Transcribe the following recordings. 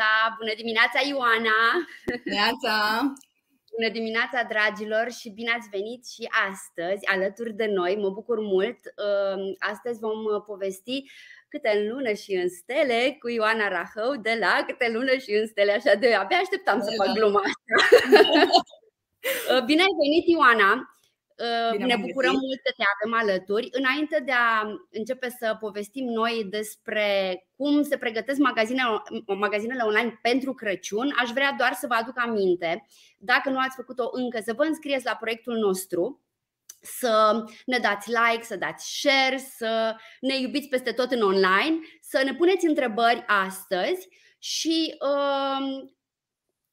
Bună dimineața! Bună dimineața, Ioana! Dimineața! Bună dimineața, dragilor, și bine ați venit și astăzi alături de noi. Mă bucur mult. Ehm, astăzi vom povesti câte în lună și în stele cu Ioana Rahău de la câte lună și în stele, așa de abia așteptam să fac gluma asta. Bine ai venit, Ioana! Bine ne bucurăm găsit. mult că te avem alături. Înainte de a începe să povestim noi despre cum se pregătesc magazinele, magazinele online pentru Crăciun, aș vrea doar să vă aduc aminte, dacă nu ați făcut-o încă, să vă înscrieți la proiectul nostru să ne dați like, să dați share, să ne iubiți peste tot în online, să ne puneți întrebări astăzi și uh,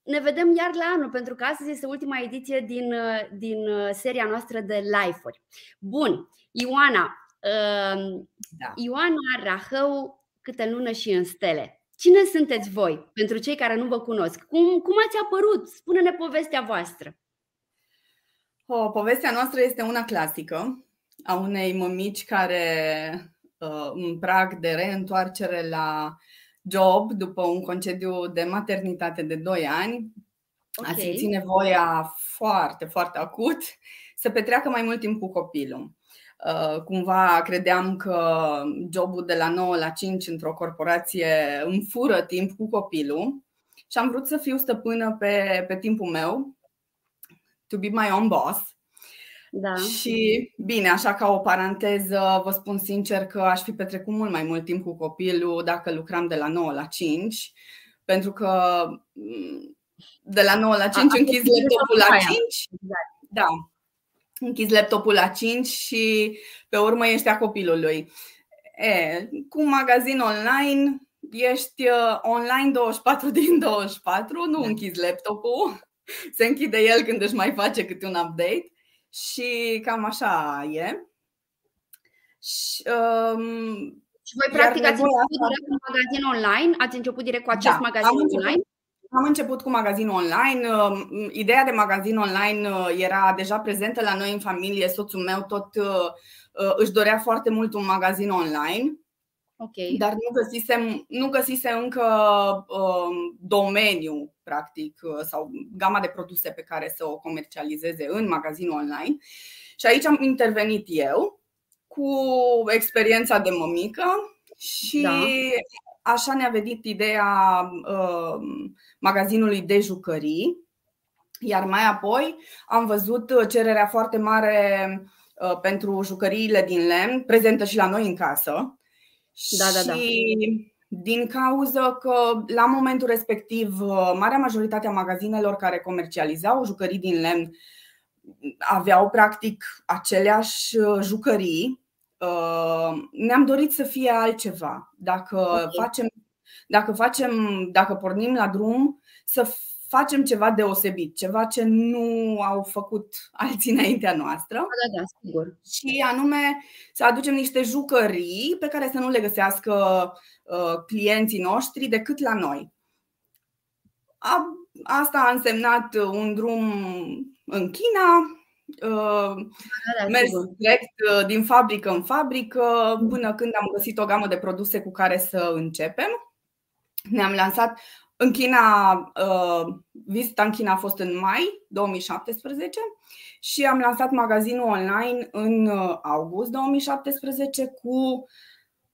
ne vedem iar la anul, pentru că astăzi este ultima ediție din, uh, din uh, seria noastră de live-uri. Bun, Ioana, uh, da. Ioana Rahău, câte lună și în stele. Cine sunteți voi, pentru cei care nu vă cunosc? Cum, cum ați apărut? Spune-ne povestea voastră. O, povestea noastră este una clasică a unei mămici care, în prag de reîntoarcere la job după un concediu de maternitate de 2 ani. Okay. A simțit nevoia foarte, foarte acut să petreacă mai mult timp cu copilul. Uh, cumva credeam că jobul de la 9 la 5 într-o corporație îmi fură timp cu copilul și am vrut să fiu stăpână pe, pe timpul meu, to be my own boss. Da. Și bine, așa ca o paranteză, vă spun sincer că aș fi petrecut mult mai mult timp cu copilul dacă lucram de la 9 la 5, pentru că mm, de la 9 la 5 A, închis laptopul la 5. Exact. Da. Închis laptopul la 5 și pe urmă ești a copilului. E, cu magazin online ești uh, online 24 din 24, nu da. închizi laptopul, se închide el când își mai face câte un update și cam așa e. Și, um, și voi practic ați început direct cu magazin online? Ați început direct cu acest da, magazin am început, online? Am început cu magazin online. Um, ideea de magazin online uh, era deja prezentă la noi în familie. Soțul meu tot uh, uh, își dorea foarte mult un magazin online. Okay. Dar nu găsisem, nu găsisem încă um, domeniu, practic, uh, sau gama de produse pe care să o comercializeze în magazinul online. Și aici am intervenit eu cu experiența de mămică și da. așa ne-a venit ideea uh, magazinului de jucării. Iar mai apoi am văzut cererea foarte mare uh, pentru jucăriile din lemn, prezentă și la noi în casă. Da, da, da. Și din cauza că la momentul respectiv marea majoritate a magazinelor care comercializau jucării din lemn aveau practic aceleași uh, jucării. Uh, ne-am dorit să fie altceva. Dacă okay. facem dacă facem, dacă pornim la drum, să facem ceva deosebit, ceva ce nu au făcut alții înaintea noastră. Da, da, sigur. Și anume să aducem niște jucării pe care să nu le găsească uh, clienții noștri decât la noi. A, asta a însemnat un drum în China, Uh, da, da, mers direct uh, din fabrică în fabrică până când am găsit o gamă de produse cu care să începem. Ne-am lansat în China, uh, vizita în China a fost în mai 2017 și am lansat magazinul online în uh, august 2017 cu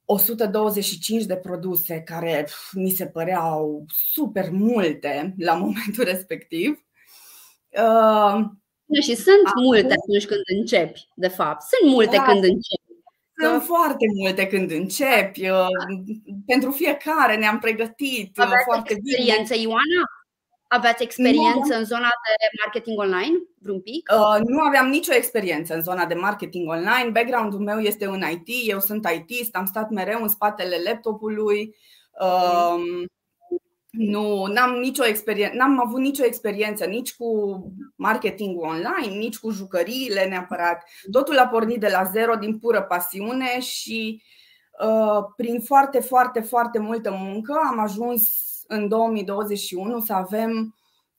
125 de produse care mi se păreau super multe la momentul respectiv. Uh, și sunt multe atunci când începi, de fapt. Sunt multe da, când începi. Sunt foarte multe când începi. Uh, pentru fiecare ne-am pregătit uh, Aveți foarte experiență, bine. Ioana? Aveți experiență nu. în zona de marketing online, vreun pic? Uh, nu aveam nicio experiență în zona de marketing online. Background-ul meu este în IT, eu sunt IT, am stat mereu în spatele laptopului. Uh, nu, n-am nicio experiență, n-am avut nicio experiență nici cu marketing online, nici cu jucăriile neapărat. Totul a pornit de la zero din pură pasiune și uh, prin foarte, foarte, foarte multă muncă am ajuns în 2021 să avem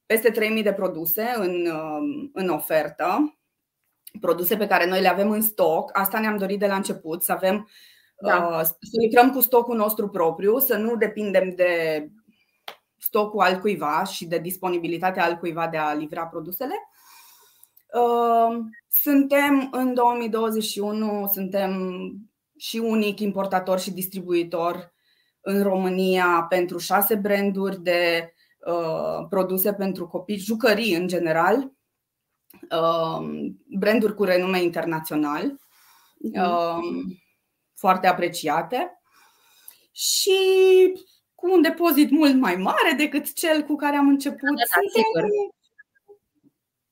peste 3000 de produse în, uh, în ofertă, produse pe care noi le avem în stoc. Asta ne-am dorit de la început, să avem da. uh, să lucrăm cu stocul nostru propriu, să nu depindem de stocul al cuiva și de disponibilitatea al cuiva de a livra produsele. Uh, suntem în 2021, suntem și unic importator și distribuitor în România pentru șase branduri de uh, produse pentru copii, jucării în general, uh, branduri cu renume internațional, uh, foarte apreciate și cu un depozit mult mai mare decât cel cu care am început. Da, Suntem...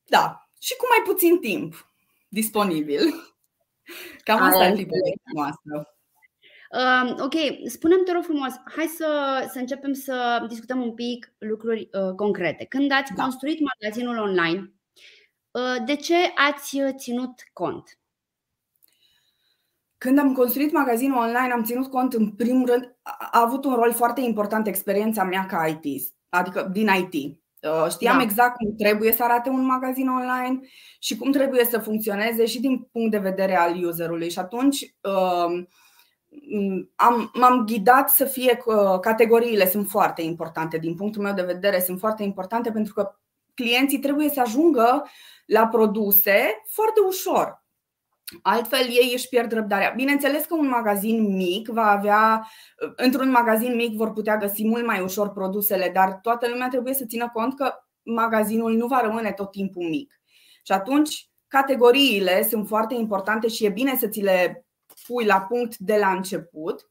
da, și cu mai puțin timp disponibil. Cam asta e tipul noastră. Uh, ok, spunem te rog frumos, hai să, să începem să discutăm un pic lucruri uh, concrete. Când ați da. construit magazinul online, uh, de ce ați ținut cont? Când am construit magazinul online, am ținut cont, în primul rând, a avut un rol foarte important experiența mea ca IT, adică din IT. Uh, știam da. exact cum trebuie să arate un magazin online și cum trebuie să funcționeze și din punct de vedere al userului. Și atunci uh, am, m-am ghidat să fie uh, categoriile sunt foarte importante. Din punctul meu de vedere, sunt foarte importante pentru că clienții trebuie să ajungă la produse foarte ușor. Altfel ei își pierd răbdarea. Bineînțeles că un magazin mic va avea, într-un magazin mic vor putea găsi mult mai ușor produsele, dar toată lumea trebuie să țină cont că magazinul nu va rămâne tot timpul mic. Și atunci categoriile sunt foarte importante și e bine să ți le pui la punct de la început.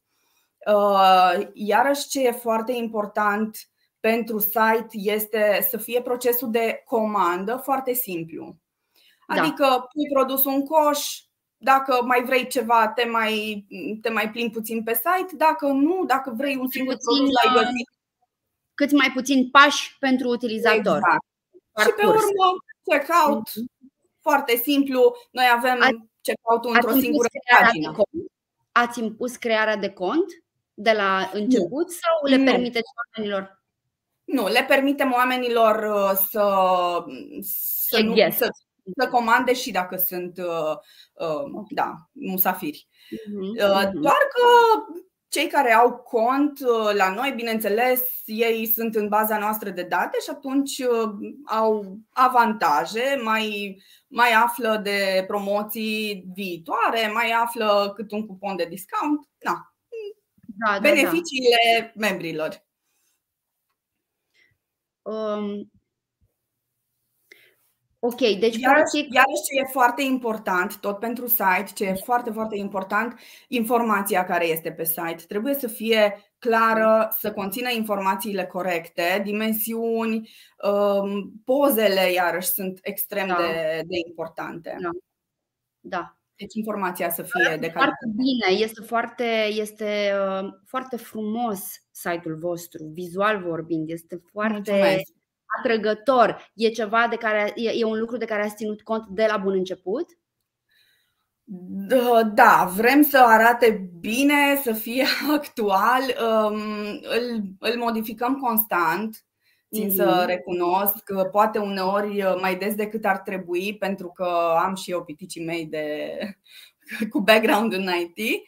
Uh, iarăși ce e foarte important pentru site este să fie procesul de comandă foarte simplu. Da. Adică da. pui produsul în coș, dacă mai vrei ceva, te mai, te mai plimbi puțin pe site, dacă nu, dacă vrei un singur puțin, produs, l-ai găsit. Cât mai puțin pași pentru utilizator. Exact. Și pe urmă, checkout, mm-hmm. foarte simplu. Noi avem Ați, checkout-ul într-o singură pagină. Ați impus crearea de cont de la început nu. sau le nu. permiteți oamenilor? Nu, le permitem oamenilor uh, să, să, nu, să să comande și dacă sunt uh, uh, da, musafiri. Uh-huh. Uh, mhm. doar că cei care au cont uh, la noi, bineînțeles, ei sunt în baza noastră de date și atunci uh, au avantaje, mai, mai află de promoții viitoare, mai află cât un cupon de discount. Da. Da, da, Beneficiile da. membrilor. Um, Ok, deci iar, practic... Iarăși ce e foarte important, tot pentru site, ce e foarte, foarte important, informația care este pe site. Trebuie să fie clară, să conțină informațiile corecte, dimensiuni, um, pozele iarăși sunt extrem da. de, de importante. Da. da. Deci informația să fie de calitate. Foarte bine, este foarte, este uh, foarte frumos site-ul vostru, vizual vorbind, este foarte Mulțumesc atrăgător. E ceva de care e un lucru de care ați ținut cont de la bun început? Da, vrem să arate bine, să fie actual. Um, îl, îl modificăm constant. Țin mm-hmm. să recunosc că poate uneori mai des decât ar trebui, pentru că am și eu piticii mei de, cu background în IT.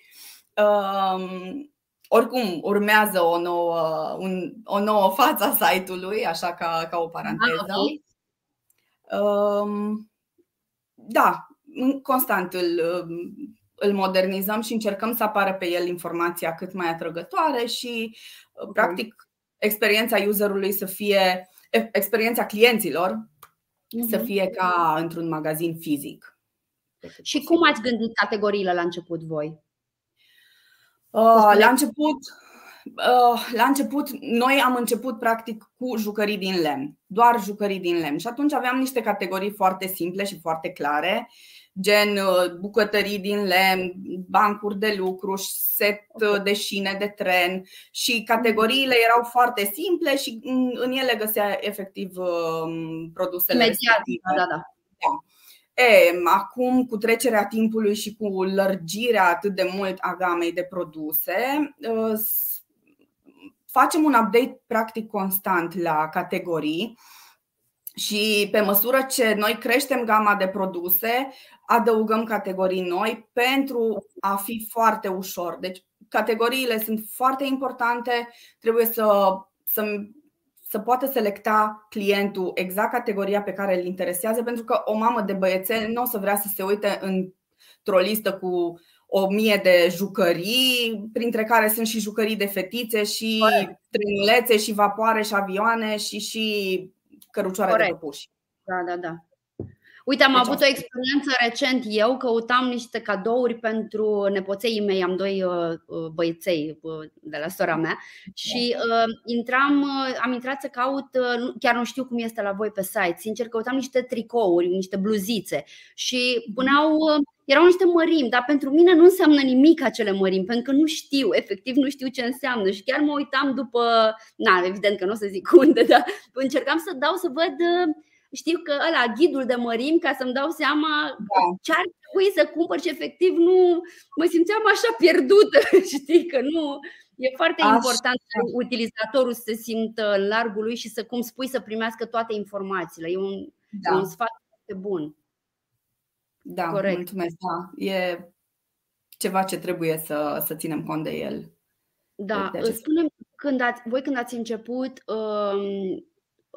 Um, oricum urmează o nouă, un, o nouă față a site-ului, așa ca, ca o paranteză. Ah, okay. Um, da, constant îl, îl modernizăm și încercăm să apară pe el informația cât mai atrăgătoare și, okay. practic, experiența userului să fie, experiența clienților uh-huh. să mhm. fie ca într-un magazin fizic. Și cum ați gândit categoriile la început voi? Uh, la început, uh, la început, noi am început practic cu jucării din lemn, doar jucării din lemn. Și atunci aveam niște categorii foarte simple și foarte clare, gen uh, bucătării din lemn, bancuri de lucru, set de șine de tren și categoriile erau foarte simple și în ele găsea efectiv produsele Imediat, respective. Da, da. da. E, acum, cu trecerea timpului și cu lărgirea atât de mult a gamei de produse, ă, facem un update practic constant la categorii și pe măsură ce noi creștem gama de produse, adăugăm categorii noi pentru a fi foarte ușor. Deci, categoriile sunt foarte importante, trebuie să, să să poată selecta clientul exact categoria pe care îl interesează, pentru că o mamă de băiețel nu o să vrea să se uite într-o listă cu o mie de jucării, printre care sunt și jucării de fetițe, și trenulețe, și vapoare, și avioane, și și cărucioare Corect. de păpuși. Da, da, da. Uite, am deci avut o experiență recent. Eu, căutam niște cadouri pentru nepoței mei, am doi uh, uh, băieței uh, de la sora mea. Și uh, intram, uh, am intrat să caut, uh, chiar nu știu cum este la voi pe site, sincer căutam niște tricouri, niște bluzițe. Și puneau, uh, erau niște mărimi, dar pentru mine nu înseamnă nimic acele mărimi, pentru că nu știu, efectiv nu știu ce înseamnă. Și chiar mă uitam după, na, evident că nu o să zic unde, dar încercam să dau să văd știu că ăla, ghidul de mărim, ca să-mi dau seama da. ce ar trebui să cumpăr și efectiv nu mă simțeam așa pierdută, știi, că nu. E foarte așa. important ca utilizatorul să se simtă în largul lui și să, cum spui, să primească toate informațiile. E un, da. un sfat foarte bun. Da, Corect. mulțumesc. Da. E ceva ce trebuie să, să ținem cont de el. Da, spune când ați, voi când ați început, um,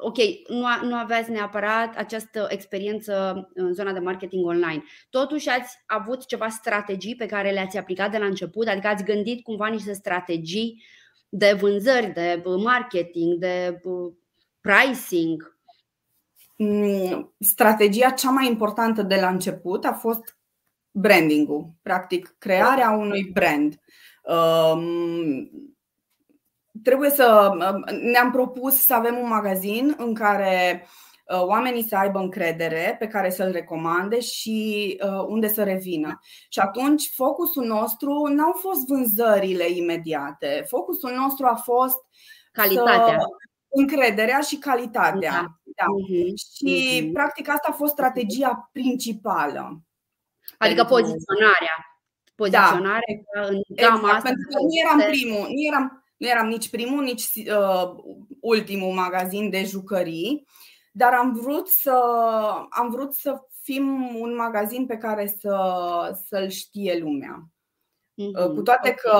ok, nu, nu aveați neapărat această experiență în zona de marketing online. Totuși ați avut ceva strategii pe care le-ați aplicat de la început, adică ați gândit cumva niște strategii de vânzări, de marketing, de pricing. Mm, strategia cea mai importantă de la început a fost branding-ul, practic crearea unui brand. Um, trebuie să ne-am propus să avem un magazin în care uh, oamenii să aibă încredere, pe care să-l recomande și uh, unde să revină. Și atunci focusul nostru n-au fost vânzările imediate. Focusul nostru a fost calitatea. Să, încrederea și calitatea. Da. Da. Uh-huh. Și uh-huh. practic asta a fost strategia principală. Adică pentru... poziționarea. Poziționarea da. în gama exact, asta. Pentru că nu eram primul, nu eram nu eram nici primul, nici uh, ultimul magazin de jucării, dar am vrut să, am vrut să fim un magazin pe care să, să-l știe lumea. Mm-hmm. Cu toate că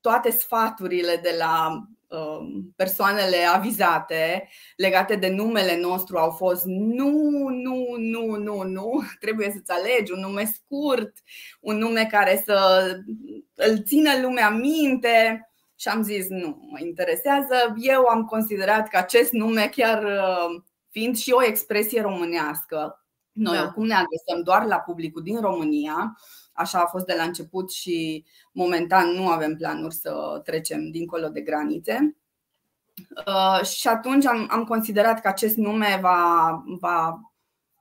toate sfaturile de la uh, persoanele avizate legate de numele nostru au fost nu, nu, nu, nu, nu, trebuie să-ți alegi un nume scurt, un nume care să îl țină lumea minte. Și am zis, nu, mă interesează. Eu am considerat că acest nume, chiar uh, fiind și o expresie românească, noi da. oricum ne adresăm doar la publicul din România, așa a fost de la început și momentan nu avem planuri să trecem dincolo de granițe. Uh, și atunci am, am considerat că acest nume va, va,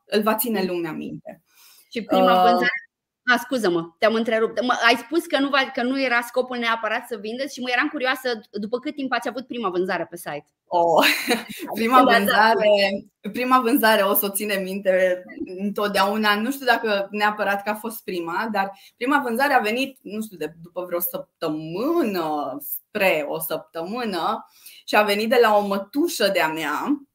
îl va ține lumea minte. Și prima uh, vânzare a, scuză-mă, te-am întrerupt. Mă, ai spus că nu, că nu era scopul neapărat să vindeți și mă eram curioasă după cât timp ați avut prima vânzare pe site. Oh, prima vânzare, prima vânzare o să o ține minte întotdeauna. Nu știu dacă neapărat că a fost prima, dar prima vânzare a venit, nu știu, de, după vreo săptămână, spre o săptămână și a venit de la o mătușă de-a mea.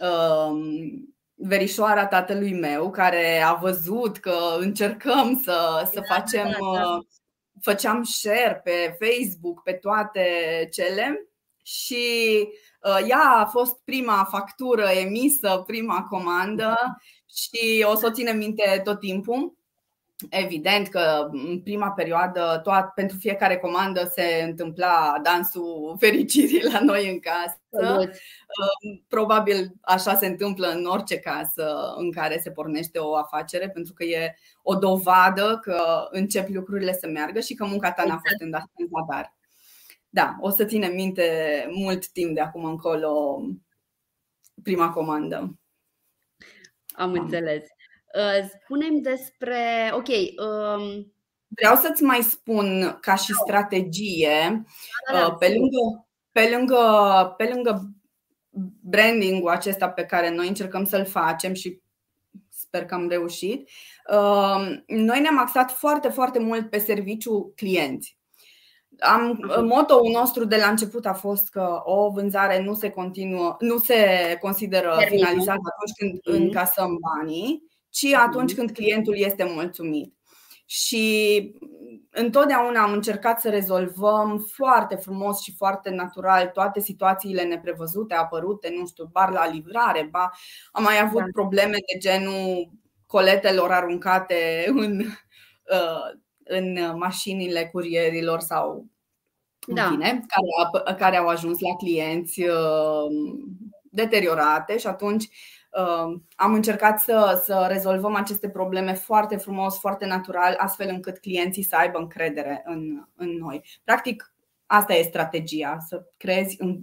Um, verișoara tatălui meu care a văzut că încercăm să, să da, facem, da, da. Uh, făceam share pe Facebook, pe toate cele și uh, ea a fost prima factură emisă, prima comandă și o să o ținem minte tot timpul. Evident că în prima perioadă toat, pentru fiecare comandă se întâmpla dansul fericirii la noi în casă. Um, probabil așa se întâmplă în orice casă în care se pornește o afacere, pentru că e o dovadă că încep lucrurile să meargă și că munca ta n-a fost exact. în zadar. Da, o să ținem minte mult timp de acum încolo prima comandă. Am înțeles. Uh, spunem despre. Ok. Um... Vreau să-ți mai spun ca și strategie, da, da, da. Uh, pe lângă, pe lângă, pe lângă branding-ul acesta pe care noi încercăm să-l facem și sper că am reușit, uh, noi ne-am axat foarte, foarte mult pe serviciu clienți. Am, motoul nostru de la început a fost că o vânzare nu se continuă, nu se consideră finalizată atunci când mhm. încasăm banii ci atunci când clientul este mulțumit. și întotdeauna am încercat să rezolvăm foarte frumos și foarte natural toate situațiile neprevăzute, apărute, nu știu, bar la livrare, ba, am mai avut da. probleme de genul coletelor aruncate în, uh, în mașinile curierilor sau da. în fine, care, care au ajuns la clienți uh, deteriorate și atunci am încercat să, să rezolvăm aceste probleme foarte frumos, foarte natural, astfel încât clienții să aibă încredere în, în noi. Practic, asta e strategia, să creezi un,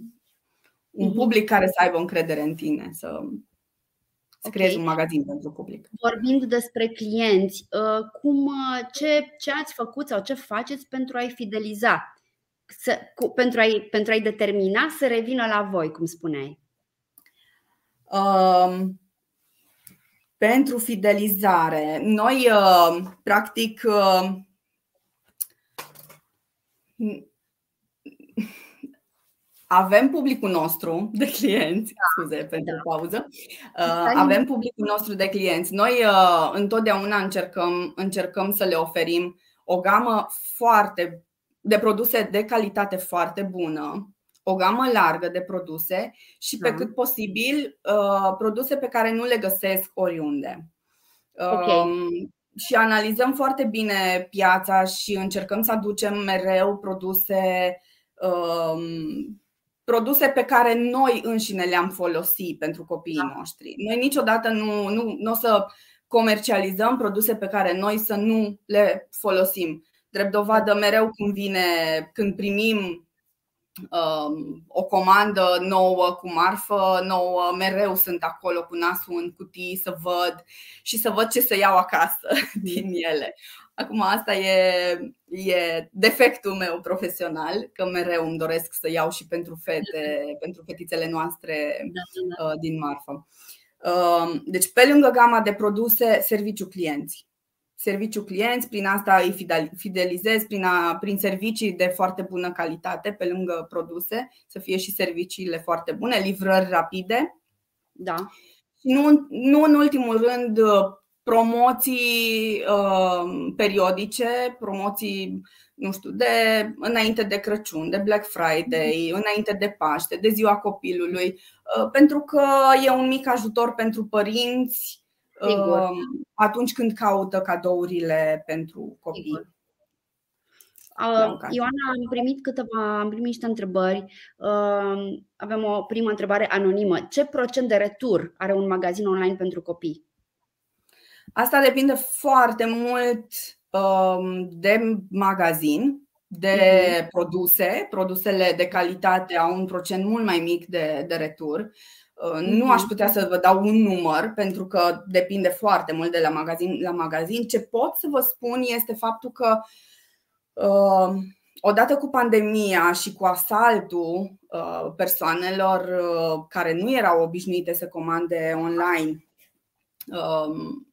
un mhm. public care să aibă încredere în tine, să, să creezi okay. un magazin pentru public. Vorbind despre clienți, uh, cum, uh, ce, ce ați făcut sau ce faceți pentru a-i fideliza, să, cu, pentru, a-i, pentru a-i determina să revină la voi, cum spuneai? Um, pentru fidelizare. Noi, uh, practic, uh, avem publicul nostru de clienți, da. scuze pentru da. pauză. Uh, avem publicul nostru de clienți. Noi întotdeauna încercăm, încercăm să le oferim o gamă foarte de produse de calitate foarte bună o gamă largă de produse și pe da. cât posibil uh, produse pe care nu le găsesc oriunde. Okay. Um, și analizăm foarte bine piața și încercăm să aducem mereu produse um, produse pe care noi înșine le-am folosit pentru copiii da. noștri. Noi niciodată nu, nu, nu o să comercializăm produse pe care noi să nu le folosim. Drept dovadă, mereu când vine, când primim Um, o comandă nouă cu marfă nouă, mereu sunt acolo cu nasul în cutii să văd și să văd ce să iau acasă din ele. Acum asta e, e defectul meu profesional, că mereu îmi doresc să iau și pentru fete, pentru fetițele noastre da, da, da. Uh, din marfă. Um, deci, pe lângă gama de produse, serviciu clienți serviciu clienți, prin asta îi fidelizez, prin, a, prin servicii de foarte bună calitate, pe lângă produse, să fie și serviciile foarte bune, livrări rapide. Da. Nu, nu în ultimul rând, promoții uh, periodice, promoții, nu știu, de înainte de Crăciun, de Black Friday, mm-hmm. înainte de Paște, de Ziua Copilului, uh, pentru că e un mic ajutor pentru părinți Sigur. atunci când caută cadourile pentru copii. Sigur. Uh, Ioana, am primit câteva, am primit niște întrebări. Uh, avem o primă întrebare anonimă. Ce procent de retur are un magazin online pentru copii? Asta depinde foarte mult um, de magazin, de mm-hmm. produse. Produsele de calitate au un procent mult mai mic de, de retur. Uh, nu aș mhm. putea să vă dau un număr pentru că depinde foarte mult de la magazin la magazin. Ce pot să vă spun este faptul că uh, odată cu pandemia și cu asaltul uh, persoanelor care nu erau obișnuite să comande online, um,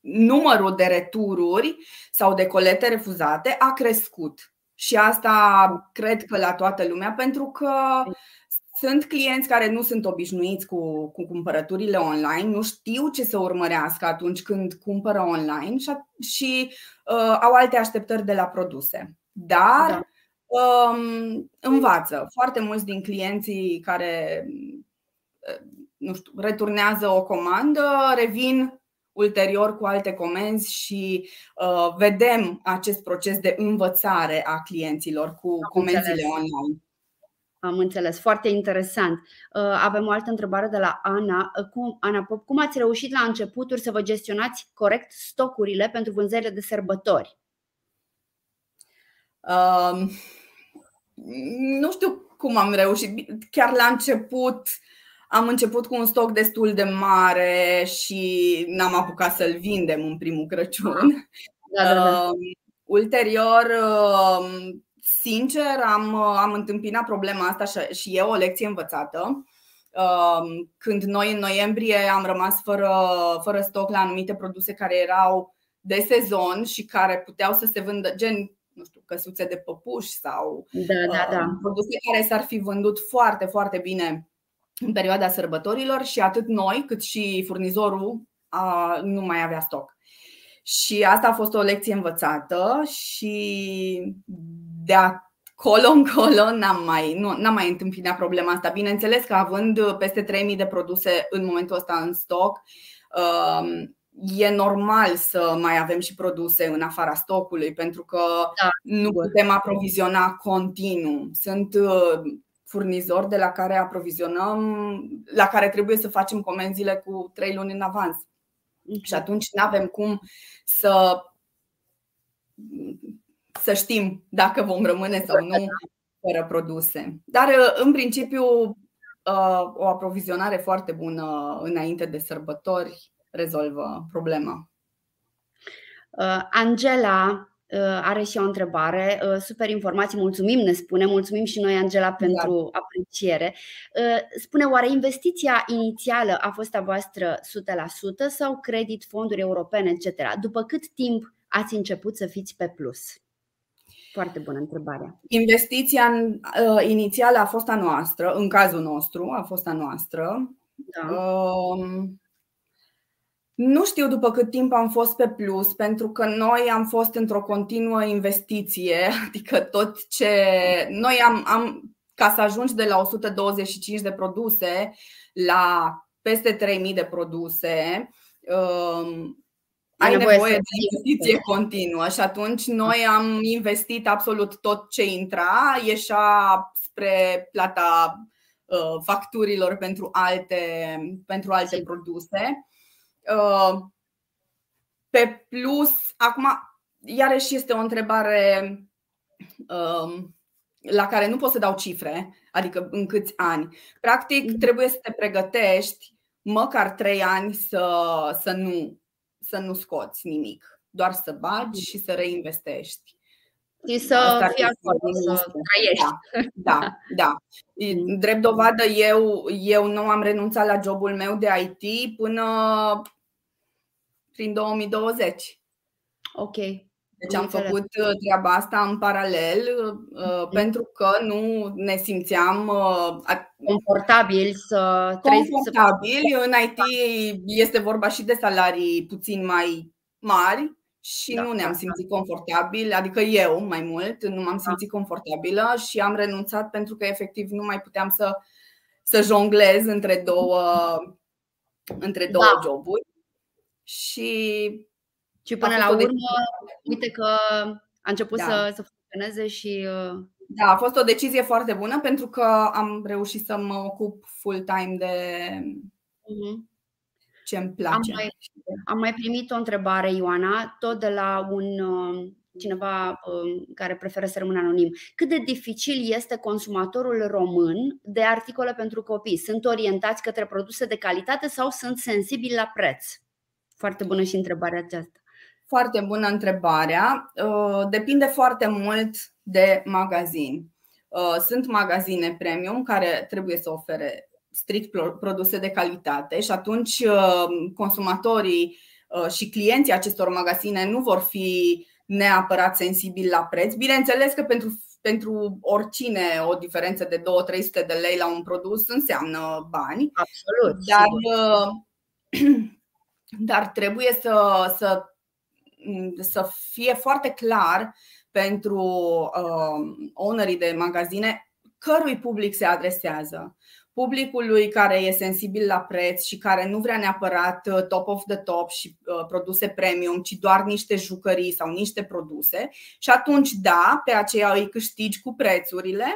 numărul de retururi sau de colete refuzate a crescut. Și asta cred că la toată lumea, pentru că sunt clienți care nu sunt obișnuiți cu, cu cumpărăturile online, nu știu ce să urmărească atunci când cumpără online și, și uh, au alte așteptări de la produse. Dar da. um, învață. Foarte mulți din clienții care uh, nu știu, returnează o comandă, revin ulterior cu alte comenzi și uh, vedem acest proces de învățare a clienților cu comenzile online. Am înțeles, foarte interesant. Uh, avem o altă întrebare de la Ana. Uh, cum, Ana Pop, cum ați reușit la începuturi să vă gestionați corect stocurile pentru vânzările de sărbători? Um, nu știu cum am reușit. Chiar la început am început cu un stoc destul de mare și n-am apucat să-l vindem în primul Crăciun. Da, da, da. Uh, ulterior, uh, sincer, am, am întâmpinat problema asta și e o lecție învățată. Um, când noi în noiembrie am rămas fără, fără stoc la anumite produse care erau de sezon și care puteau să se vândă, gen nu știu, căsuțe de păpuși sau da, da, da. Um, produse care s-ar fi vândut foarte, foarte bine în perioada sărbătorilor și atât noi cât și furnizorul a, nu mai avea stoc. Și asta a fost o lecție învățată și de acolo încolo n-am mai, nu, n-am mai întâmpinat problema asta. Bineînțeles că având peste 3000 de produse în momentul ăsta în stoc, um, e normal să mai avem și produse în afara stocului, pentru că da. nu putem aproviziona continuu. Sunt uh, furnizori de la care aprovizionăm, la care trebuie să facem comenzile cu trei luni în avans. Și atunci nu avem cum să, să știm dacă vom rămâne sau nu fără produse. Dar, în principiu, uh, o aprovizionare foarte bună înainte de sărbători rezolvă problema. Uh, Angela uh, are și o întrebare. Super informații, mulțumim, ne spune. Mulțumim și noi, Angela, pentru da. apreciere. Spune, oare investiția inițială a fost a voastră 100% sau credit, fonduri europene, etc.? După cât timp ați început să fiți pe plus? Foarte bună întrebare. Investiția uh, inițială a fost a noastră, în cazul nostru, a fost a noastră. Da. Uh, nu știu după cât timp am fost pe plus, pentru că noi am fost într-o continuă investiție, adică tot ce. Noi am, am ca să ajungi de la 125 de produse la peste 3000 de produse, um, ai nevoie, nevoie de investiție continuă și atunci noi am investit absolut tot ce intra, ieșea spre plata uh, facturilor pentru alte, pentru alte produse. Uh, pe plus, acum, iarăși este o întrebare um, la care nu pot să dau cifre, adică în câți ani. Practic, mhm. trebuie să te pregătești măcar trei ani să, să, nu, să nu scoți nimic, doar să bagi și să reinvestești. Și să Asta fii acolo, să trăiești. Da, da, da. Mhm. Drept dovadă, eu, eu nu am renunțat la jobul meu de IT până prin 2020. Ok. Deci am făcut uh, treaba asta în paralel mm. pentru că nu ne simțeam uh, confortabil să confortabil. În IT este vorba și de salarii puțin mai mari și da, nu ne-am da, simțit da. confortabil, adică eu mai mult, nu m-am da. simțit da. confortabilă și am renunțat pentru că efectiv nu mai puteam să, să jonglez între două, între două da. joburi. Și, și până la urmă, uite că a început da. să, să funcționeze și. Uh, da, a fost o decizie foarte bună pentru că am reușit să mă ocup full-time de uh-huh. ce îmi place. Am mai, am mai primit o întrebare, Ioana, tot de la un uh, cineva um, care preferă să rămână anonim. Cât de dificil este consumatorul român de articole pentru copii? Sunt orientați către produse de calitate sau sunt sensibili la preț? Foarte bună și întrebarea aceasta. Foarte bună întrebarea. Uh, depinde foarte mult de magazin. Uh, sunt magazine premium care trebuie să ofere strict produse de calitate și atunci uh, consumatorii și clienții acestor magazine nu vor fi neapărat sensibili la preț. Bineînțeles că pentru, pentru oricine o diferență de 2-300 de lei la un produs înseamnă bani. Absolut. Dar dar trebuie să, să, să fie foarte clar pentru uh, ownerii de magazine cărui public se adresează. Publicului care e sensibil la preț și care nu vrea neapărat uh, top of the top și uh, produse premium, ci doar niște jucării sau niște produse. Și atunci, da, pe aceea îi câștigi cu prețurile,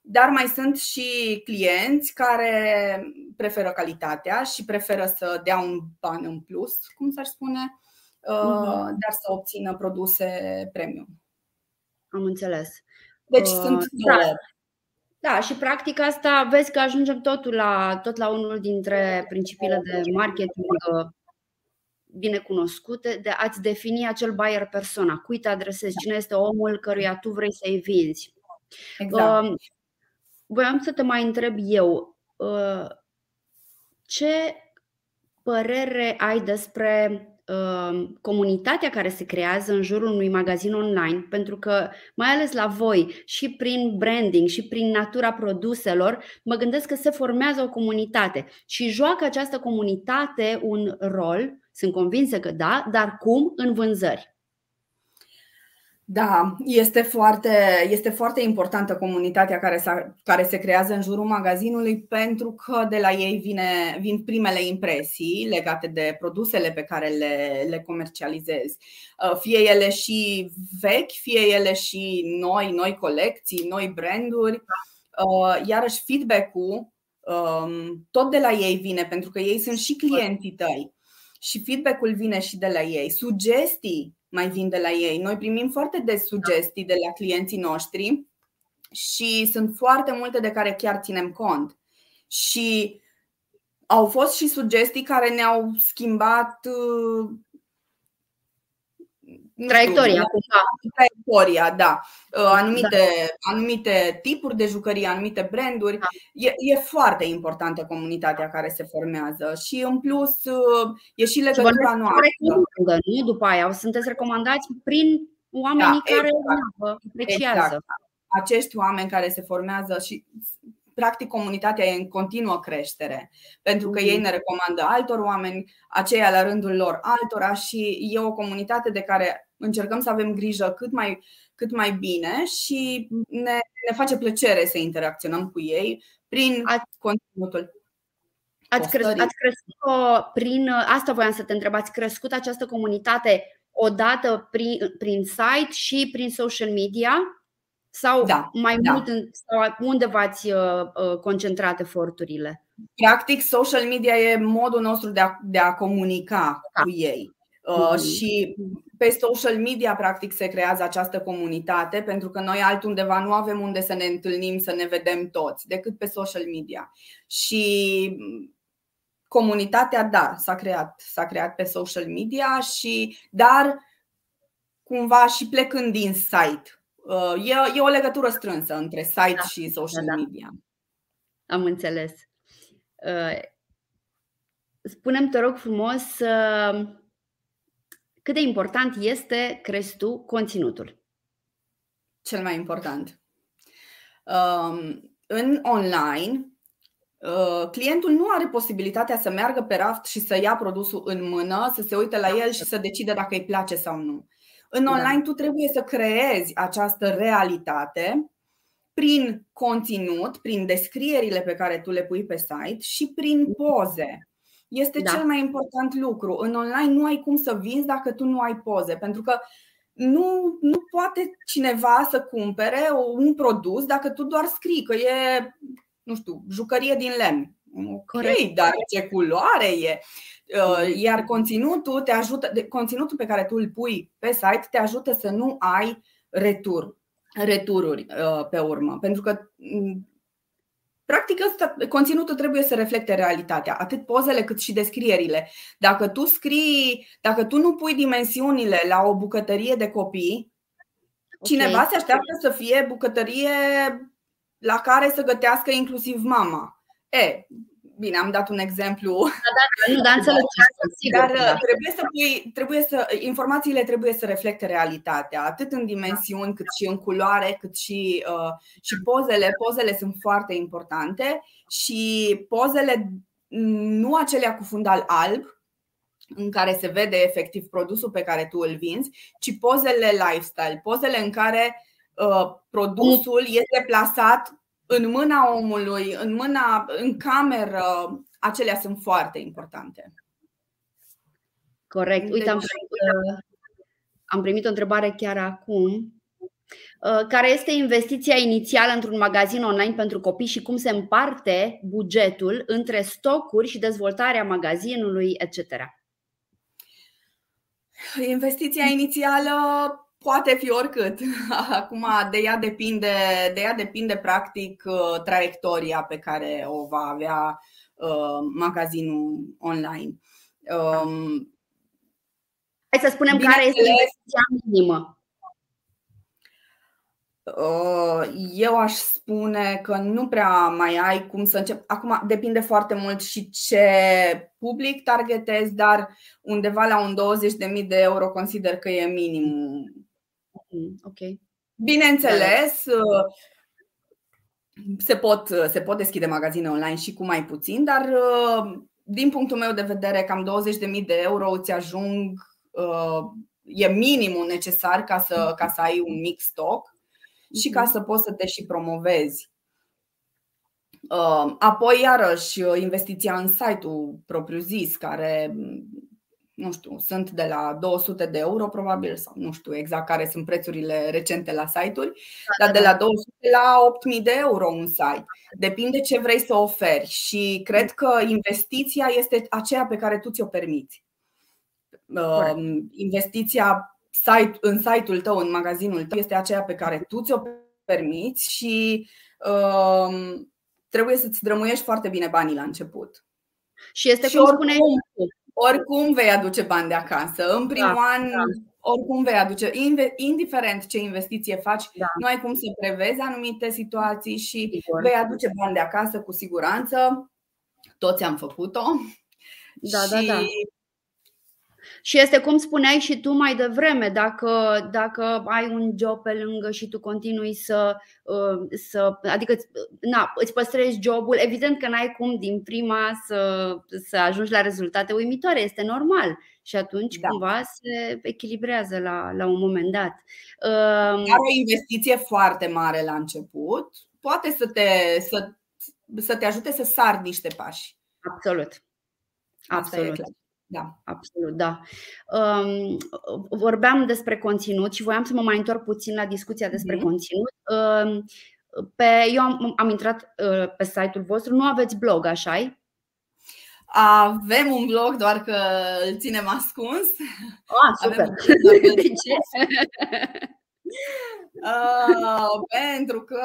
dar mai sunt și clienți care preferă calitatea și preferă să dea un ban în plus, cum s-ar spune, uh-huh. dar să obțină produse premium. Am înțeles. Deci uh, sunt două. Da. Da, și practic asta vezi că ajungem totul la, tot la unul dintre principiile de marketing uh, bine cunoscute de a-ți defini acel buyer persona, cui te adresezi, cine este omul căruia tu vrei să-i vinzi. Exact. Uh, voiam să te mai întreb eu, uh, ce părere ai despre uh, comunitatea care se creează în jurul unui magazin online, pentru că, mai ales la voi, și prin branding, și prin natura produselor, mă gândesc că se formează o comunitate și joacă această comunitate un rol Sunt convinsă că da, dar cum în vânzări? Da, este foarte, este foarte importantă comunitatea care, care se creează în jurul magazinului pentru că de la ei vine, vin primele impresii legate de produsele pe care le, le comercializezi. Uh, fie ele și vechi, fie ele și noi, noi colecții, noi branduri. Uh, iarăși feedback-ul um, tot de la ei vine pentru că ei sunt și clienții tăi și feedback-ul vine și de la ei. Sugestii mai vin de la ei. Noi primim foarte des sugestii de la clienții noștri și sunt foarte multe de care chiar ținem cont. Și au fost și sugestii care ne-au schimbat uh, Traiectoria, Traiectoria, da. Uh, anumite, da. anumite tipuri de jucării, anumite branduri. Da. E, e foarte importantă comunitatea care se formează și în plus uh, e și legătura și noastră. Nu după aia, sunteți recomandați prin oamenii da, care exact. vă apreciază. Exact. Acești oameni care se formează și practic comunitatea e în continuă creștere, pentru că ei mm. ne recomandă altor oameni, aceia la rândul lor altora și e o comunitate de care încercăm să avem grijă cât mai, cât mai bine și ne, ne face plăcere să interacționăm cu ei prin ați, conținutul. Ați, cres, ați crescut prin asta voiam să te întreb, ați crescut această comunitate odată prin, prin site și prin social media? Sau da, mai da. mult în, sau unde v-ați uh, uh, concentrat eforturile? Practic, social media e modul nostru de a, de a comunica da. cu ei. Uh, mm-hmm. Și pe social media, practic, se creează această comunitate, pentru că noi altundeva nu avem unde să ne întâlnim, să ne vedem toți, decât pe social media. Și comunitatea, da, s-a creat, s-a creat pe social media, și, dar cumva și plecând din site Uh, e, e o legătură strânsă între site da, și social da, da. media. Am înțeles. Uh, spunem te rog frumos, uh, cât de important este, crezi tu, conținutul? Cel mai important. Um, în online, clientul nu are posibilitatea să meargă pe raft și să ia produsul în mână, să se uite la el și să decide dacă îi place sau nu. În da. online tu trebuie să creezi această realitate prin conținut, prin descrierile pe care tu le pui pe site și prin poze. Este da. cel mai important lucru. În online nu ai cum să vinzi dacă tu nu ai poze, pentru că nu, nu poate cineva să cumpere un produs dacă tu doar scrii că e, nu știu, jucărie din lemn. Ok, Corect. dar ce culoare e? Uh, iar conținutul te ajută, conținutul pe care tu îl pui pe site te ajută să nu ai retur, retururi uh, pe urmă. Pentru că mm, Practic, asta, conținutul trebuie să reflecte realitatea, atât pozele cât și descrierile. Dacă tu scrii, dacă tu nu pui dimensiunile la o bucătărie de copii, okay. cineva se așteaptă să fie bucătărie la care să gătească inclusiv mama. E, Bine, am dat un exemplu. Da, da, nu, da, înțeleg. Dar da. trebuie să pui, trebuie să, informațiile trebuie să reflecte realitatea, atât în dimensiuni, cât și în culoare, cât și, uh, și pozele. Pozele sunt foarte importante și pozele nu acelea cu fundal alb, în care se vede efectiv produsul pe care tu îl vinzi, ci pozele lifestyle, pozele în care uh, produsul este plasat în mâna omului, în mâna, în cameră, acelea sunt foarte importante. Corect. Uite, am deci, primit, am primit o întrebare chiar acum. Uh, care este investiția inițială într-un magazin online pentru copii și cum se împarte bugetul între stocuri și dezvoltarea magazinului, etc.? Investiția inițială Poate fi oricât. Acum de ea depinde, de ea depinde practic uh, traiectoria pe care o va avea uh, magazinul online. Um, Hai să spunem care este investiția minimă. Uh, eu aș spune că nu prea mai ai cum să încep. Acum depinde foarte mult și ce public targetezi, dar undeva la un 20.000 de euro consider că e minimum Mm, ok. Bineînțeles, uh, se pot, se pot deschide magazine online și cu mai puțin, dar uh, din punctul meu de vedere, cam 20.000 de euro îți ajung, e minimul necesar ca să, ca să ai un mic stoc și ca mhm. să poți să te și promovezi. Apoi, iarăși, investiția în site-ul propriu-zis, care nu știu, sunt de la 200 de euro probabil sau nu știu exact care sunt prețurile recente la site-uri, da, dar de da, la 200 da. la 8000 de euro un site. Depinde ce vrei să oferi și cred că investiția este aceea pe care tu ți-o permiți. Corect. Um, investiția site, în site-ul tău, în magazinul tău, este aceea pe care tu ți-o permiți și um, trebuie să-ți drămuiești foarte bine banii la început. Și este și cum oricum, spuneai oricum vei aduce bani de acasă. În primul da, an, da. oricum vei aduce, indiferent ce investiție faci, da. nu ai cum să prevezi anumite situații și Sigur. vei aduce bani de acasă cu siguranță. Toți am făcut-o. Da, și da, da. Și este cum spuneai și tu mai devreme, dacă, dacă ai un job pe lângă și tu continui să, uh, să adică na, îți păstrezi jobul, evident că n-ai cum din prima să, să ajungi la rezultate uimitoare, este normal. Și atunci da. cumva se echilibrează la, la un moment dat. Iar um, o investiție foarte mare la început poate să te, să, să te ajute să sari niște pași. Absolut. Absolut. Da. Absolut, da. Um, vorbeam despre conținut și voiam să mă mai întorc puțin la discuția despre mm-hmm. conținut. Um, pe, eu am, am intrat uh, pe site-ul vostru, nu aveți blog, așa -i? Avem un blog, doar că îl ținem ascuns. Ah, super! De ce? Uh, pentru că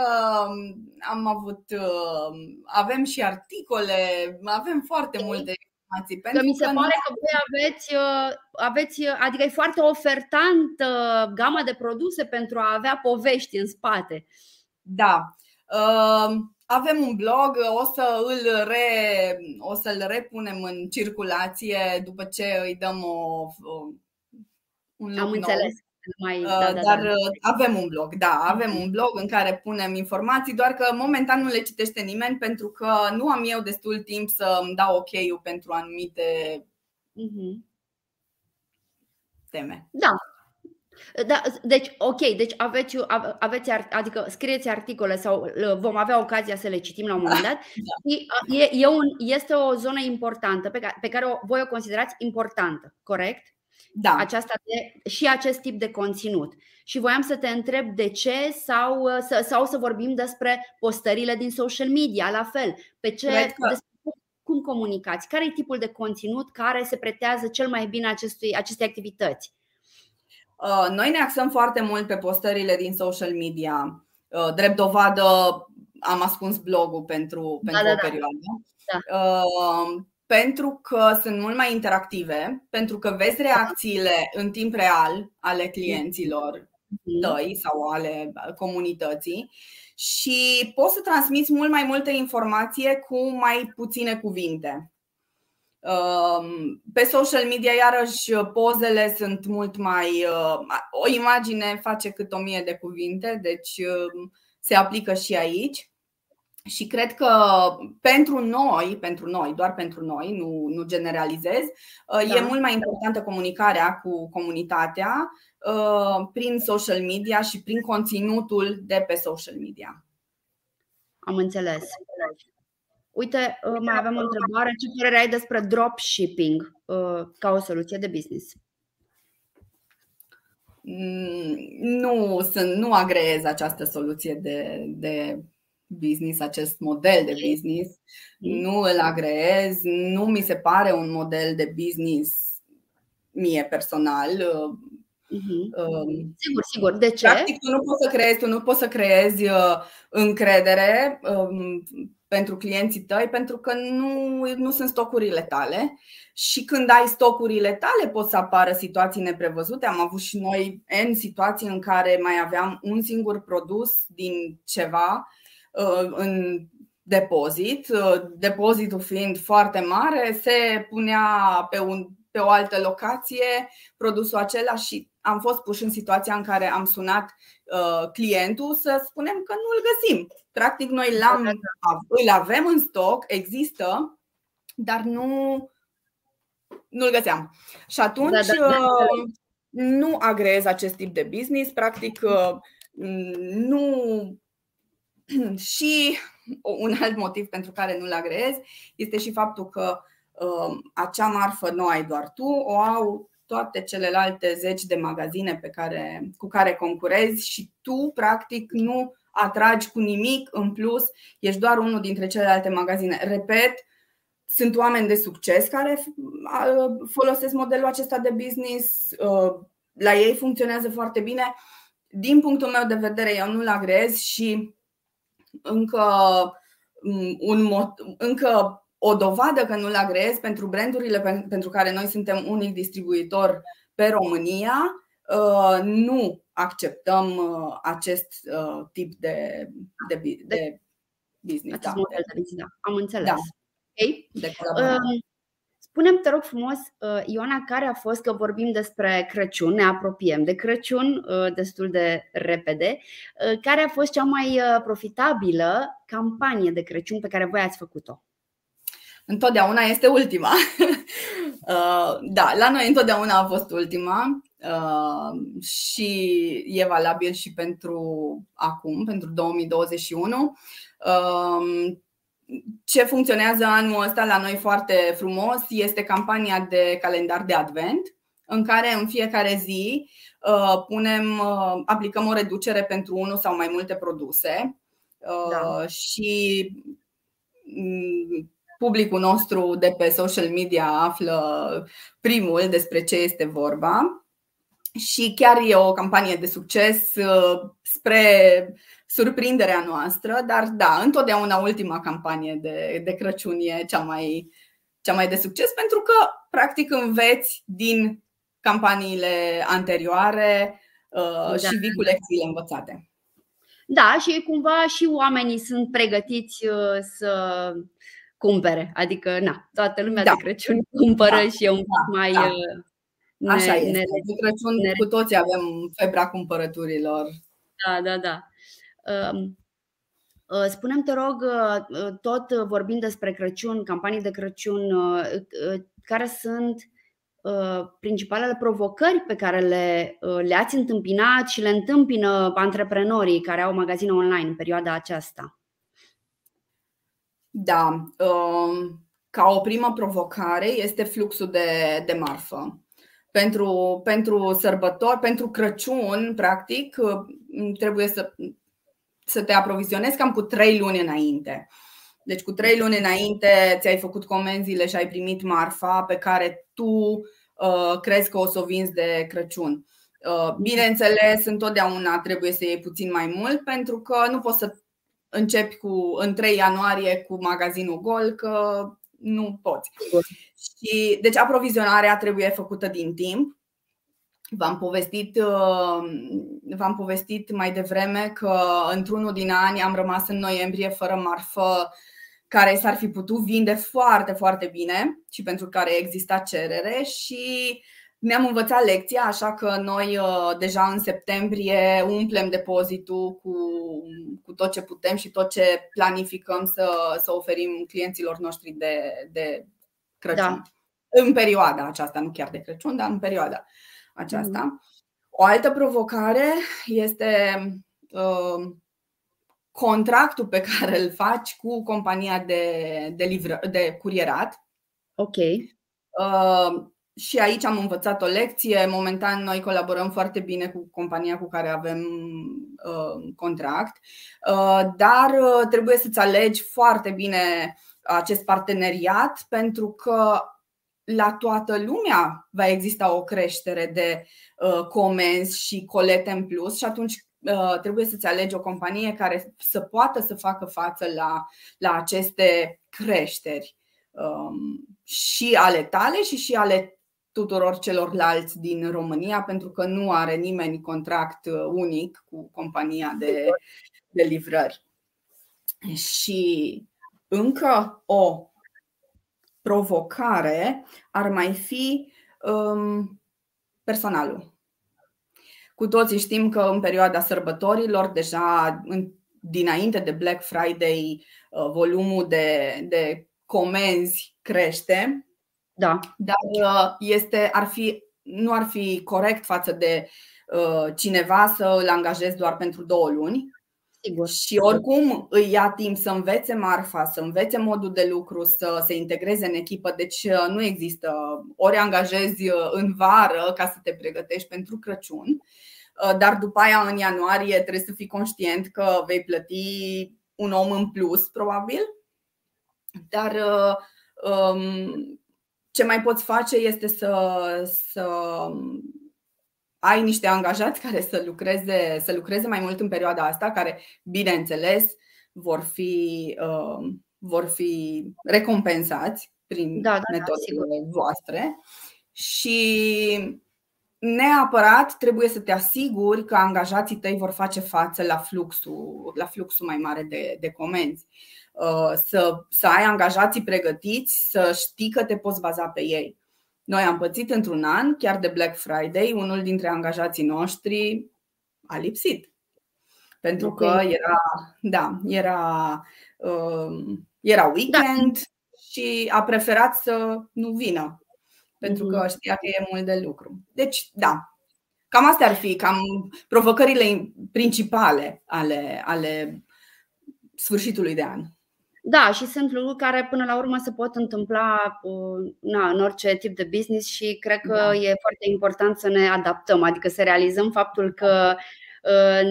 am avut, uh, avem și articole, avem foarte multe informații. Că mi se că pare că voi aveți, uh, aveți, uh, adică e foarte ofertant uh, gama de produse pentru a avea povești în spate. Da. Avem un blog, o să îl re, o să-l repunem în circulație după ce îi dăm o, un loc Am nou. înțeles mai. Uh, da, da, dar da. Uh, avem un blog, da, avem un blog în care punem informații, doar că momentan nu le citește nimeni pentru că nu am eu destul timp să îmi dau ok-ul pentru anumite uh-huh. teme. Da, da, deci, ok, deci aveți, aveți, adică scrieți articole sau vom avea ocazia să le citim la un moment dat. Da. E, e un, este o zonă importantă pe care, pe care o, voi o considerați importantă, corect? Da. aceasta de, și acest tip de conținut. Și voiam să te întreb de ce sau uh, să, sau să vorbim despre postările din social media, la fel. Pe ce, că... despre cum comunicați? Care e tipul de conținut care se pretează cel mai bine acestui, acestei activități? Uh, noi ne axăm foarte mult pe postările din social media. Uh, drept dovadă, am ascuns blogul pentru, da, pentru da, o da. perioadă. Da pentru că sunt mult mai interactive, pentru că vezi reacțiile în timp real ale clienților mhm. tăi sau ale comunității și poți să transmiți mult mai multă informație cu mai puține cuvinte. Um, pe social media, iarăși, pozele sunt mult mai. Uh, o imagine face cât o mie de cuvinte, deci um, se aplică și aici. Și cred că pentru noi, pentru noi, doar pentru noi, nu, nu generalizez, uh, da. e mult mai importantă comunicarea cu comunitatea uh, prin social media și prin conținutul de pe social media. Am înțeles. Uite, uh, mai avem o întrebare. Ce părere ai despre dropshipping ca o soluție de business? Mm, nu, sunt, nu agreez această soluție de, de business, acest model de business, nu îl agreez, nu mi se pare un model de business mie personal. Uh-huh. Sigur, sigur. De ce? Practic, tu nu poți să creezi, tu nu poți să creezi uh, încredere um, pentru clienții tăi pentru că nu, nu sunt stocurile tale și când ai stocurile tale pot să apară situații neprevăzute. Am avut și noi în situații în care mai aveam un singur produs din ceva Uh, în depozit. Uh, depozitul fiind foarte mare, se punea pe, un, pe o altă locație produsul acela și am fost puși în situația în care am sunat uh, clientul să spunem că nu îl găsim. Practic, noi l-am, îl avem în stoc, există, dar nu, nu-l găseam. Și atunci da, da, da. nu agreez acest tip de business. Practic, nu. Și un alt motiv pentru care nu-l agreez este și faptul că acea marfă nu ai doar tu, o au toate celelalte zeci de magazine pe care, cu care concurezi și tu, practic, nu atragi cu nimic în plus, ești doar unul dintre celelalte magazine. Repet, sunt oameni de succes care folosesc modelul acesta de business, la ei funcționează foarte bine. Din punctul meu de vedere, eu nu-l agrez și încă, un, încă o dovadă că nu-l agrez pentru brandurile pentru care noi suntem unic distribuitor pe România, uh, nu acceptăm uh, acest uh, tip de, de, de business. Acest da. model de business, da. Am înțeles. Da. Okay. De um, Spune-mi, te rog frumos, Ioana, care a fost, că vorbim despre Crăciun, ne apropiem de Crăciun destul de repede, care a fost cea mai profitabilă campanie de Crăciun pe care voi ați făcut-o? întotdeauna este ultima. Uh, da, la noi întotdeauna a fost ultima uh, și e valabil și pentru acum, pentru 2021. Uh, ce funcționează anul ăsta la noi foarte frumos este campania de calendar de advent, în care în fiecare zi punem, aplicăm o reducere pentru unul sau mai multe produse da. și mm, publicul nostru de pe social media află primul despre ce este vorba. Și chiar e o campanie de succes uh, spre surprinderea noastră, dar da, întotdeauna ultima campanie de, de Crăciun e cea mai, cea mai de succes pentru că practic înveți din campaniile anterioare uh, da. și vii cu lecțiile învățate. Da, și cumva și oamenii sunt pregătiți uh, să cumpere. Adică, na, toată lumea da. de Crăciun cumpără da. și e un pic da. mai. Da. Uh, ne, Așa este. Ne, de Crăciun ne... cu toți avem febra cumpărăturilor. Da, da, da. Um, uh, Spunem, te rog, uh, tot vorbind despre Crăciun, campanii de Crăciun, care sunt principalele provocări pe care le, le-ați întâmpinat și le întâmpină antreprenorii care au magazine online în perioada aceasta? Da, um, ca o primă provocare este fluxul de, de marfă. Pentru, pentru sărbători, pentru Crăciun, practic, uh, trebuie să, să te aprovizionezi cam cu trei luni înainte. Deci cu trei luni înainte ți-ai făcut comenzile și ai primit marfa pe care tu uh, crezi că o să o vinzi de Crăciun. Uh, bineînțeles, întotdeauna trebuie să iei puțin mai mult pentru că nu poți să începi cu în 3 ianuarie cu magazinul gol, că nu poți. Și, deci aprovizionarea trebuie făcută din timp. V-am povestit, uh, v-am povestit mai devreme că într-unul din ani am rămas în noiembrie fără marfă care s-ar fi putut vinde foarte, foarte bine și pentru care exista cerere și ne-am învățat lecția, așa că noi uh, deja în septembrie umplem depozitul cu, cu tot ce putem și tot ce planificăm să, să oferim clienților noștri de, de Crăciun. Da. În perioada aceasta, nu chiar de Crăciun, dar în perioada aceasta. Mm-hmm. O altă provocare este uh, contractul pe care îl faci cu compania de, de, livră, de curierat. Ok. Uh, și aici am învățat o lecție. Momentan noi colaborăm foarte bine cu compania cu care avem uh, contract, uh, dar uh, trebuie să-ți alegi foarte bine acest parteneriat pentru că la toată lumea va exista o creștere de uh, comenzi și colete în plus și atunci uh, trebuie să-ți alegi o companie care să poată să facă față la, la aceste creșteri um, și ale tale și și ale tuturor celorlalți din România, pentru că nu are nimeni contract uh, unic cu compania de, de livrări. Și încă o provocare ar mai fi um, personalul. Cu toții știm că în perioada sărbătorilor, deja în, dinainte de Black Friday, uh, volumul de, de comenzi crește. Da. Dar este, ar fi, nu ar fi corect față de cineva să îl angajezi doar pentru două luni Sigur. Și oricum îi ia timp să învețe marfa, să învețe modul de lucru, să se integreze în echipă. Deci uh, nu există ori angajezi uh, în vară ca să te pregătești pentru Crăciun, uh, dar după aia în ianuarie trebuie să fii conștient că vei plăti un om în plus, probabil. Dar um, ce mai poți face este să, să ai niște angajați care să lucreze, să lucreze mai mult în perioada asta, care, bineînțeles, vor fi, uh, vor fi recompensați prin da, da, da metodele da, voastre și neapărat trebuie să te asiguri că angajații tăi vor face față la fluxul, la fluxul mai mare de, de comenzi. Uh, să, să ai angajații pregătiți, să știi că te poți baza pe ei. Noi am pățit într-un an, chiar de Black Friday, unul dintre angajații noștri a lipsit. Pentru că era, da, era, uh, era weekend da. și a preferat să nu vină. Pentru că mhm. știa că e mult de lucru. Deci, da, cam astea ar fi, cam provocările principale ale, ale sfârșitului de an. Da, și sunt lucruri care până la urmă se pot întâmpla uh, na, în orice tip de business și cred că da. e foarte important să ne adaptăm, adică să realizăm faptul că uh,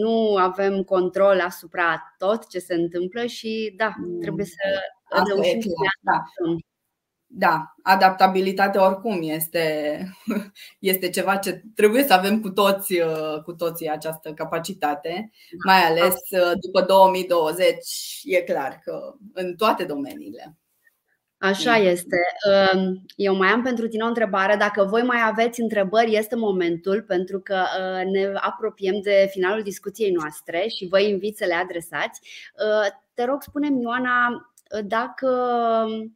nu avem control asupra tot ce se întâmplă și da, trebuie să Asta reușim să ne da. adaptăm. Da, adaptabilitatea oricum este, este ceva ce trebuie să avem cu toți, uh, cu toții această capacitate, mai ales uh, după 2020, e clar că în toate domeniile. Așa este. Um, eu mai am pentru tine o întrebare. Dacă voi mai aveți întrebări, este momentul, pentru că uh, ne apropiem de finalul discuției noastre și vă invit să le adresați. Te rog, spune-mi, Ioana, dacă Uh,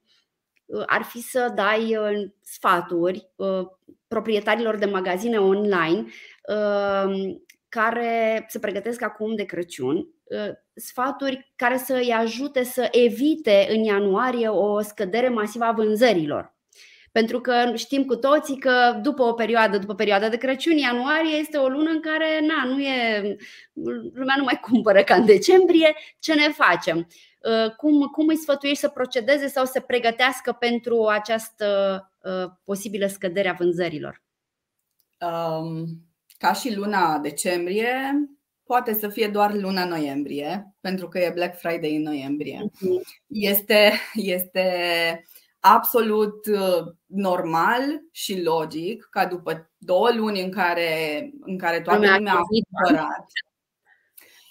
ar fi să dai uh, sfaturi uh, proprietarilor de magazine online care se pregătesc acum de Crăciun, sfaturi care să îi ajute să evite în ianuarie o scădere masivă a vânzărilor. Pentru că știm cu toții că după o perioadă, după perioada de Crăciun, ianuarie este o lună în care na, nu e, lumea nu mai cumpără ca în decembrie. Ce ne facem? Uh, cum, cum îi sfătuiești să procedeze sau să pregătească pentru această uh, posibilă scădere a vânzărilor? Um, ca și luna decembrie, poate să fie doar luna noiembrie, pentru că e Black Friday în noiembrie. Mhm. Este, este absolut uh, normal și logic ca după două luni în care, în care toată lumea a cumpărat,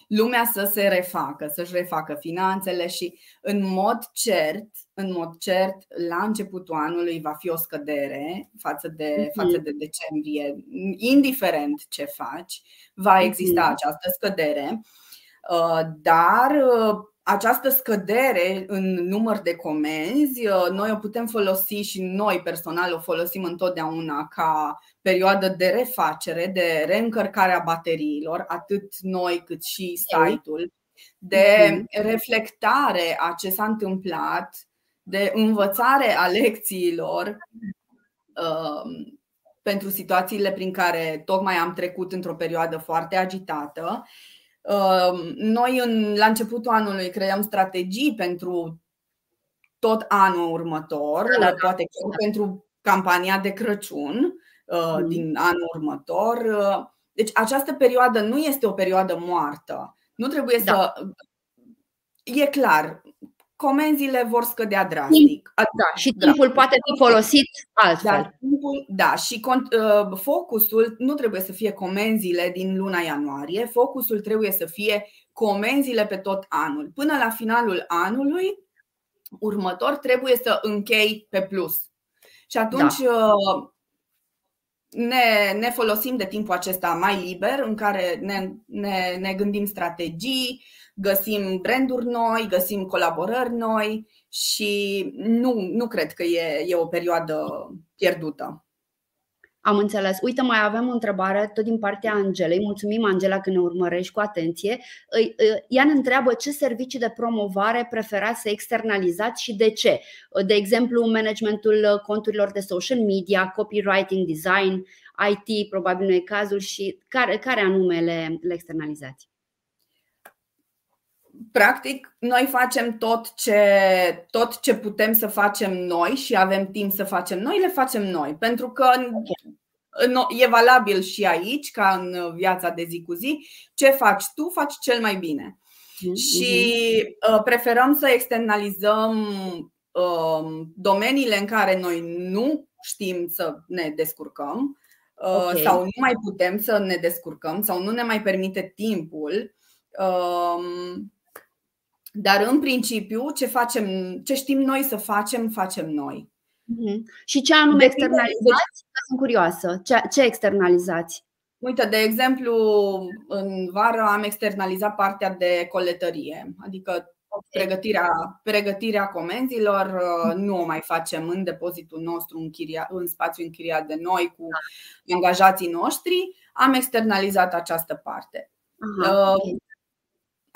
lumea să se refacă, să-și refacă finanțele și în mod cert, în mod cert, la începutul anului va fi o scădere față de, mhm. față de decembrie, indiferent ce faci, va exista mhm. această scădere. Uh, dar uh, această scădere în număr de comenzi, uh, noi o putem folosi și noi personal o folosim întotdeauna ca perioadă de refacere, de reîncărcare a bateriilor, atât noi cât și site-ul, de mhm. reflectare a ce s-a întâmplat, de învățare a lecțiilor um, pentru situațiile prin care tocmai am trecut într-o perioadă foarte agitată Ehm, noi în, la începutul anului creăm strategii pentru tot anul următor, da, da, poate da. pentru campania de Crăciun mm. din anul următor. Deci această perioadă nu este o perioadă moartă. Nu trebuie da. să. E clar, comenzile vor scădea drastic. Da, și timpul da. poate fi folosit altfel. Da, timpul, da și uh, focusul nu trebuie să fie comenzile din luna ianuarie, focusul trebuie să fie comenzile pe tot anul. Până la finalul anului următor trebuie să închei pe plus. Și atunci da. Uh, ne, ne folosim de timpul acesta mai liber în care ne, ne, ne gândim strategii, găsim branduri noi, găsim colaborări noi și nu, nu cred că e, e o perioadă pierdută. Am înțeles. Uite, mai avem o întrebare tot din partea Angelei. Mulțumim, Angela, că ne urmărești cu atenție. Ea ne întreabă ce servicii de promovare preferați să externalizați și de ce. De exemplu, managementul conturilor de social media, copywriting, design, IT, probabil nu e cazul, și care, care anume le, le externalizați? Practic, noi facem tot ce, tot ce putem să facem noi și avem timp să facem noi, le facem noi. Pentru că e valabil și aici, ca în viața de zi cu zi, ce faci tu, faci cel mai bine. Mm-hmm. Și uh, preferăm să externalizăm um, domeniile în care noi nu știm să ne descurcăm uh, okay. sau nu mai putem să ne descurcăm sau nu ne mai permite timpul. Um, dar în principiu, ce facem, ce știm noi să facem, facem noi. Mm-hmm. Și ce anume externalizați? Sunt curioasă. Ce, ce externalizați? Uite, de exemplu, în vară am externalizat partea de coletărie, adică pregătirea, pregătirea comenzilor uh, nu o mai facem în depozitul nostru, în, chiria, în spațiu închiriat de noi cu angajații noștri. Am externalizat această parte. Aha, okay.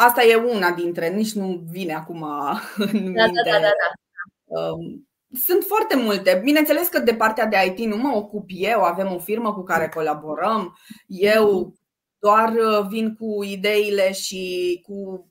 Asta e una dintre, nici nu vine acum în minte. Da, da, da, da. Um, sunt foarte multe. Bineînțeles că de partea de IT nu mă ocup eu, avem o firmă cu care colaborăm. Eu doar uh, vin cu ideile și cu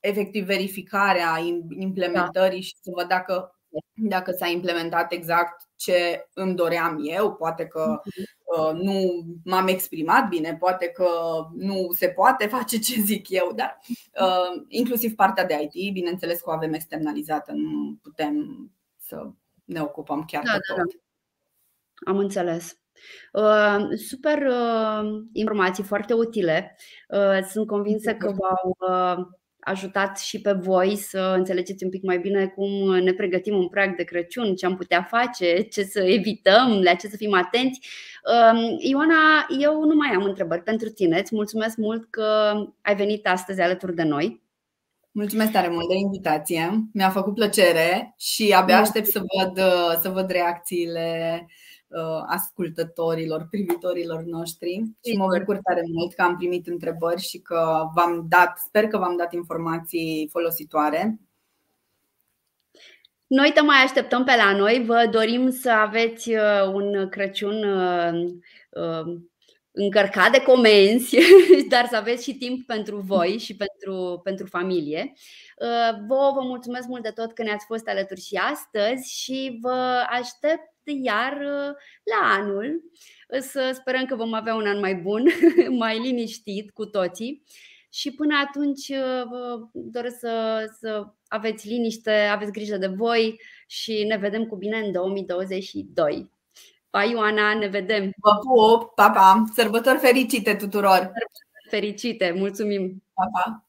efectiv verificarea implementării și să văd dacă dacă s-a implementat exact ce îmi doream eu, poate că uh, nu m-am exprimat bine, poate că nu se poate face ce zic eu, dar uh, inclusiv partea de IT, bineînțeles că o avem externalizată, nu putem să ne ocupăm chiar da, de da, tot. Da, da. Am înțeles. Uh, super uh, informații foarte utile. Uh, sunt convinsă că v-au uh, ajutat și pe voi să înțelegeți un pic mai bine cum ne pregătim un prag de Crăciun, ce am putea face, ce să evităm, la ce să fim atenți. Um, Ioana, eu nu mai am întrebări pentru tine. Îți mulțumesc mult că ai venit astăzi alături de noi. Mulțumesc tare mult de invitație. Mi-a făcut plăcere și abia aștept să văd, să văd reacțiile Uh, ascultătorilor, privitorilor noștri și mă bucur tare mult că am primit întrebări și că v-am dat, sper că v-am dat informații folositoare. Noi te mai așteptăm pe la noi. Vă dorim să aveți uh, un Crăciun uh, încărcat de comenzi, dar să aveți și timp pentru voi și pentru, pentru familie. Vă, vă mulțumesc mult de tot că ne-ați fost alături și astăzi și vă aștept iar uh, la anul să sperăm că vom avea un an mai bun, mai liniștit cu toții. Și până atunci uh, vă doresc să, să aveți liniște, aveți grijă de voi și ne vedem cu bine în 2022. Pa, Ioana, ne vedem! Vă pup! Pa, pa! Sărbători fericite tuturor! Sărbători fericite! Mulțumim! Pa, pa!